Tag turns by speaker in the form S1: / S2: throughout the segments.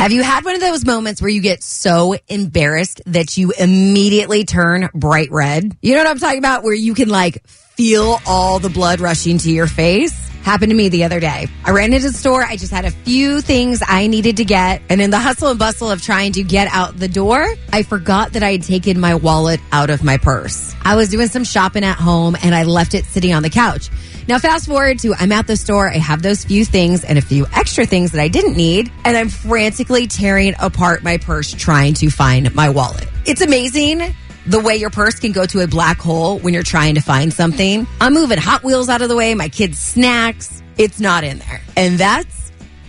S1: Have you had one of those moments where you get so embarrassed that you immediately turn bright red? You know what I'm talking about? Where you can like feel all the blood rushing to your face? Happened to me the other day. I ran into the store. I just had a few things I needed to get. And in the hustle and bustle of trying to get out the door, I forgot that I had taken my wallet out of my purse. I was doing some shopping at home and I left it sitting on the couch. Now, fast forward to I'm at the store. I have those few things and a few extra things that I didn't need. And I'm frantically tearing apart my purse trying to find my wallet. It's amazing the way your purse can go to a black hole when you're trying to find something. I'm moving Hot Wheels out of the way, my kids' snacks. It's not in there. And that's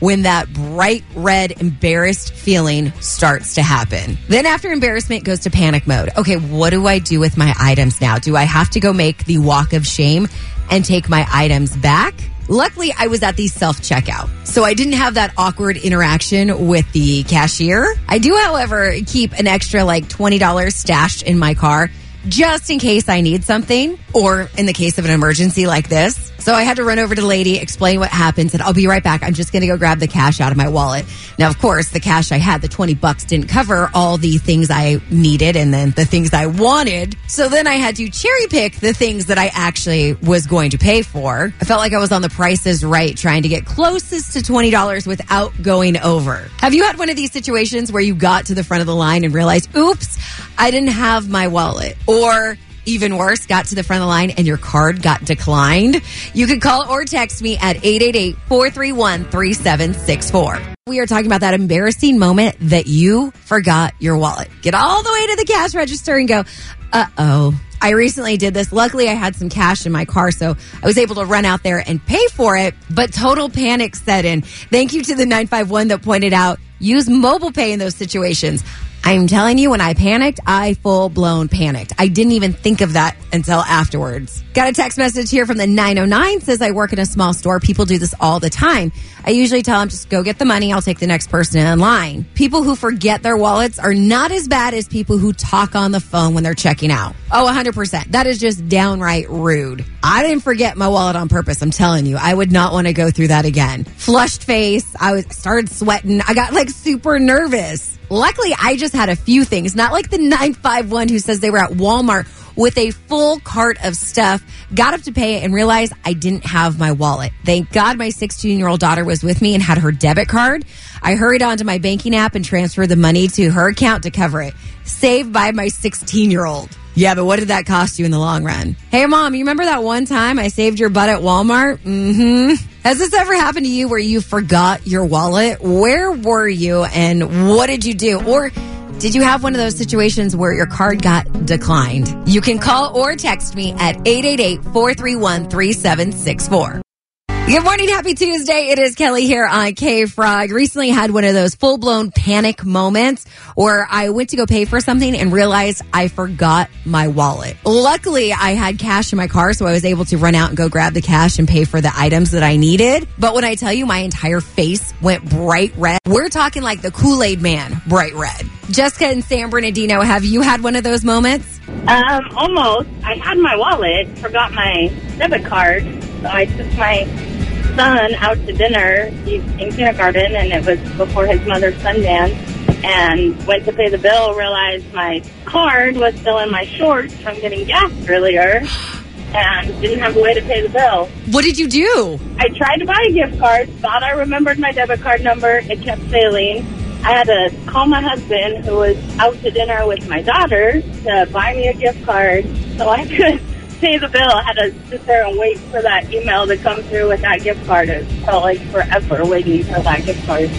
S1: when that bright red embarrassed feeling starts to happen. Then after embarrassment goes to panic mode. Okay, what do I do with my items now? Do I have to go make the walk of shame and take my items back? Luckily, I was at the self checkout, so I didn't have that awkward interaction with the cashier. I do, however, keep an extra like $20 stashed in my car just in case I need something or in the case of an emergency like this. So I had to run over to the lady, explain what happened, said, I'll be right back. I'm just going to go grab the cash out of my wallet. Now, of course, the cash I had, the 20 bucks didn't cover all the things I needed and then the things I wanted. So then I had to cherry pick the things that I actually was going to pay for. I felt like I was on the Price Is Right, trying to get closest to $20 without going over. Have you had one of these situations where you got to the front of the line and realized, oops, I didn't have my wallet? Or even worse, got to the front of the line and your card got declined, you can call or text me at 888-431-3764. We are talking about that embarrassing moment that you forgot your wallet. Get all the way to the cash register and go, uh-oh. I recently did this. Luckily, I had some cash in my car, so I was able to run out there and pay for it, but total panic set in. Thank you to the 951 that pointed out use mobile pay in those situations. I'm telling you, when I panicked, I full blown panicked. I didn't even think of that until afterwards. Got a text message here from the 909 says I work in a small store. People do this all the time. I usually tell them just go get the money. I'll take the next person in line. People who forget their wallets are not as bad as people who talk on the phone when they're checking out. Oh, 100%. That is just downright rude. I didn't forget my wallet on purpose. I'm telling you, I would not want to go through that again. Flushed face. I was started sweating. I got like super nervous. Luckily, I just had a few things, not like the 951 who says they were at Walmart with a full cart of stuff, got up to pay it and realized I didn't have my wallet. Thank God my 16 year old daughter was with me and had her debit card. I hurried onto my banking app and transferred the money to her account to cover it. Saved by my 16 year old. Yeah, but what did that cost you in the long run? Hey, mom, you remember that one time I saved your butt at Walmart? Mm hmm. Has this ever happened to you where you forgot your wallet? Where were you and what did you do? Or did you have one of those situations where your card got declined? You can call or text me at 888 431 3764. Good morning. Happy Tuesday. It is Kelli here on K Frog. Recently had one of those full blown panic moments where I went to go pay for something and realized I forgot my wallet. Luckily, I had cash in my car, so I was able to run out and go grab the cash and pay for the items that I needed. But when I tell you my entire face went bright red, we're talking like the Kool Aid man, bright red. Jessica and San Bernardino, have you had one of those moments?
S2: Um, almost. I had my wallet, forgot my debit card, so I took my son out to dinner. He's in kindergarten, and it was before his mother's Sundance. And went to pay the bill, realized my card was still in my shorts from getting gas earlier, and didn't have a way to pay the bill.
S1: What did you do?
S2: I tried to buy a gift card, thought I remembered my debit card number. It kept failing. I had to call my husband, who was out to dinner with my daughter, to buy me a gift card so I could pay the bill. I had to sit there and wait for that email to come through with that gift card. It felt like forever waiting for that gift card.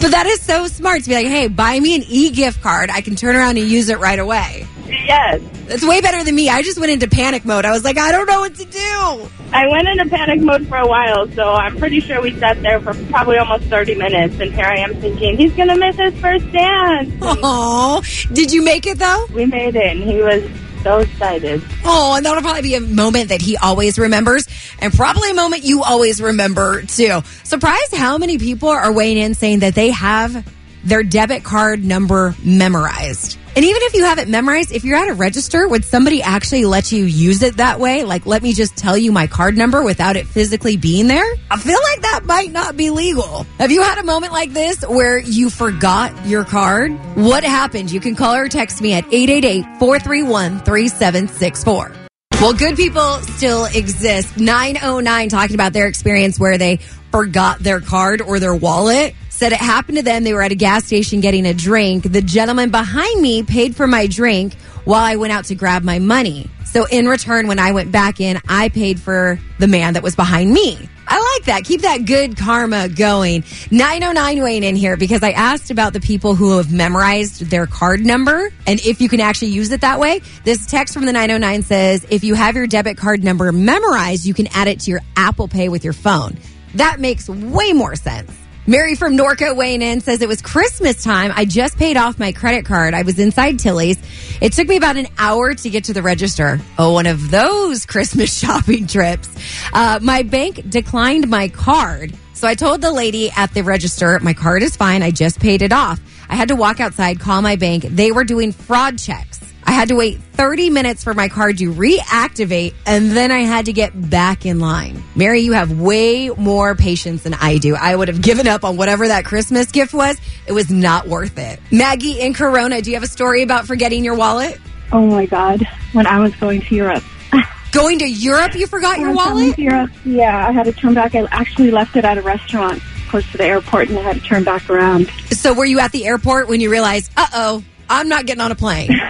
S1: But that is so smart to be like, hey, buy me an e gift card. I can turn around and use it right away.
S2: Yes.
S1: It's way better than me. I just went into panic mode. I was like, I don't know what to do.
S2: I went into panic mode for a while, so I'm pretty sure we sat there for probably almost 30 minutes, and here I am thinking, he's going to miss his first dance.
S1: Oh, did you make it though?
S2: We made it, and he was so excited.
S1: Oh, and that'll probably be a moment that he always remembers, and probably a moment you always remember too. Surprised how many people are weighing in saying that they have their debit card number memorized. And even if you have it memorized, if you're at a register, would somebody actually let you use it that way? Like, let me just tell you my card number without it physically being there? I feel like that might not be legal. Have you had a moment like this where you forgot your card? What happened? You can call or text me at 888 431 3764. Well, good people still exist. 909 talking about their experience where they forgot their card or their wallet said it happened to them. They were at a gas station getting a drink. The gentleman behind me paid for my drink while I went out to grab my money. So in return, when I went back in, I paid for the man that was behind me. I like that. Keep that good karma going. 909 Wayne in here because I asked about the people who have memorized their card number and if you can actually use it that way. This text from the 909 says if you have your debit card number memorized, you can add it to your Apple Pay with your phone. That makes way more sense. Mary from Norco weighing in says it was Christmas time. I just paid off my credit card. I was inside Tilly's. It took me about an hour to get to the register. Oh, one of those Christmas shopping trips. Uh, my bank declined my card. So I told the lady at the register, my card is fine. I just paid it off. I had to walk outside, call my bank. They were doing fraud checks. I had to wait 30 minutes for my card to reactivate and then I had to get back in line. Mary, you have way more patience than I do. I would have given up on whatever that Christmas gift was. It was not worth it. Maggie in Corona, do you have a story about forgetting your wallet?
S3: Oh my God. When I was going to Europe.
S1: Going to Europe, you forgot your
S3: When I was going
S1: wallet?
S3: to Europe, yeah, I had to turn back. I actually left it at a restaurant close to the airport and I had to turn back around.
S1: So were you at the airport when you realized, uh oh, I'm not getting on a plane?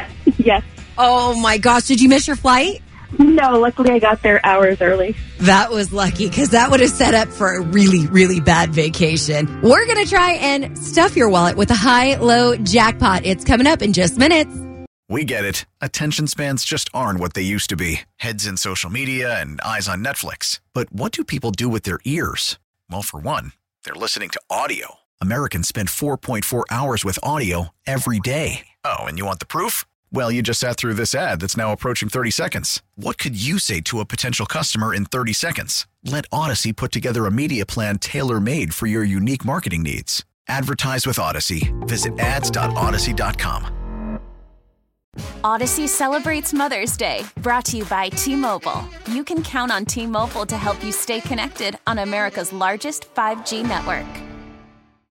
S3: yes.
S1: oh my gosh, did you miss your flight?
S3: No, luckily I got there hours early.
S1: That was lucky because that would have set up for a really, really bad vacation. We're going to try and stuff your wallet with a high low jackpot. It's coming up in just minutes.
S4: We get it. Attention spans just aren't what they used to be heads in social media and eyes on Netflix. But what do people do with their ears? Well, for one, they're listening to audio. Americans spend 4.4 hours with audio every day. Oh, and you want the proof? Well, you just sat through this ad that's now approaching 30 seconds. What could you say to a potential customer in 30 seconds? Let Audacy put together a media plan tailor made for your unique marketing needs. Advertise with Audacy. Visit ads.audacy.com.
S5: Audacy celebrates Mother's Day, brought to you by T Mobile. You can count on T Mobile to help you stay connected on America's largest 5G network.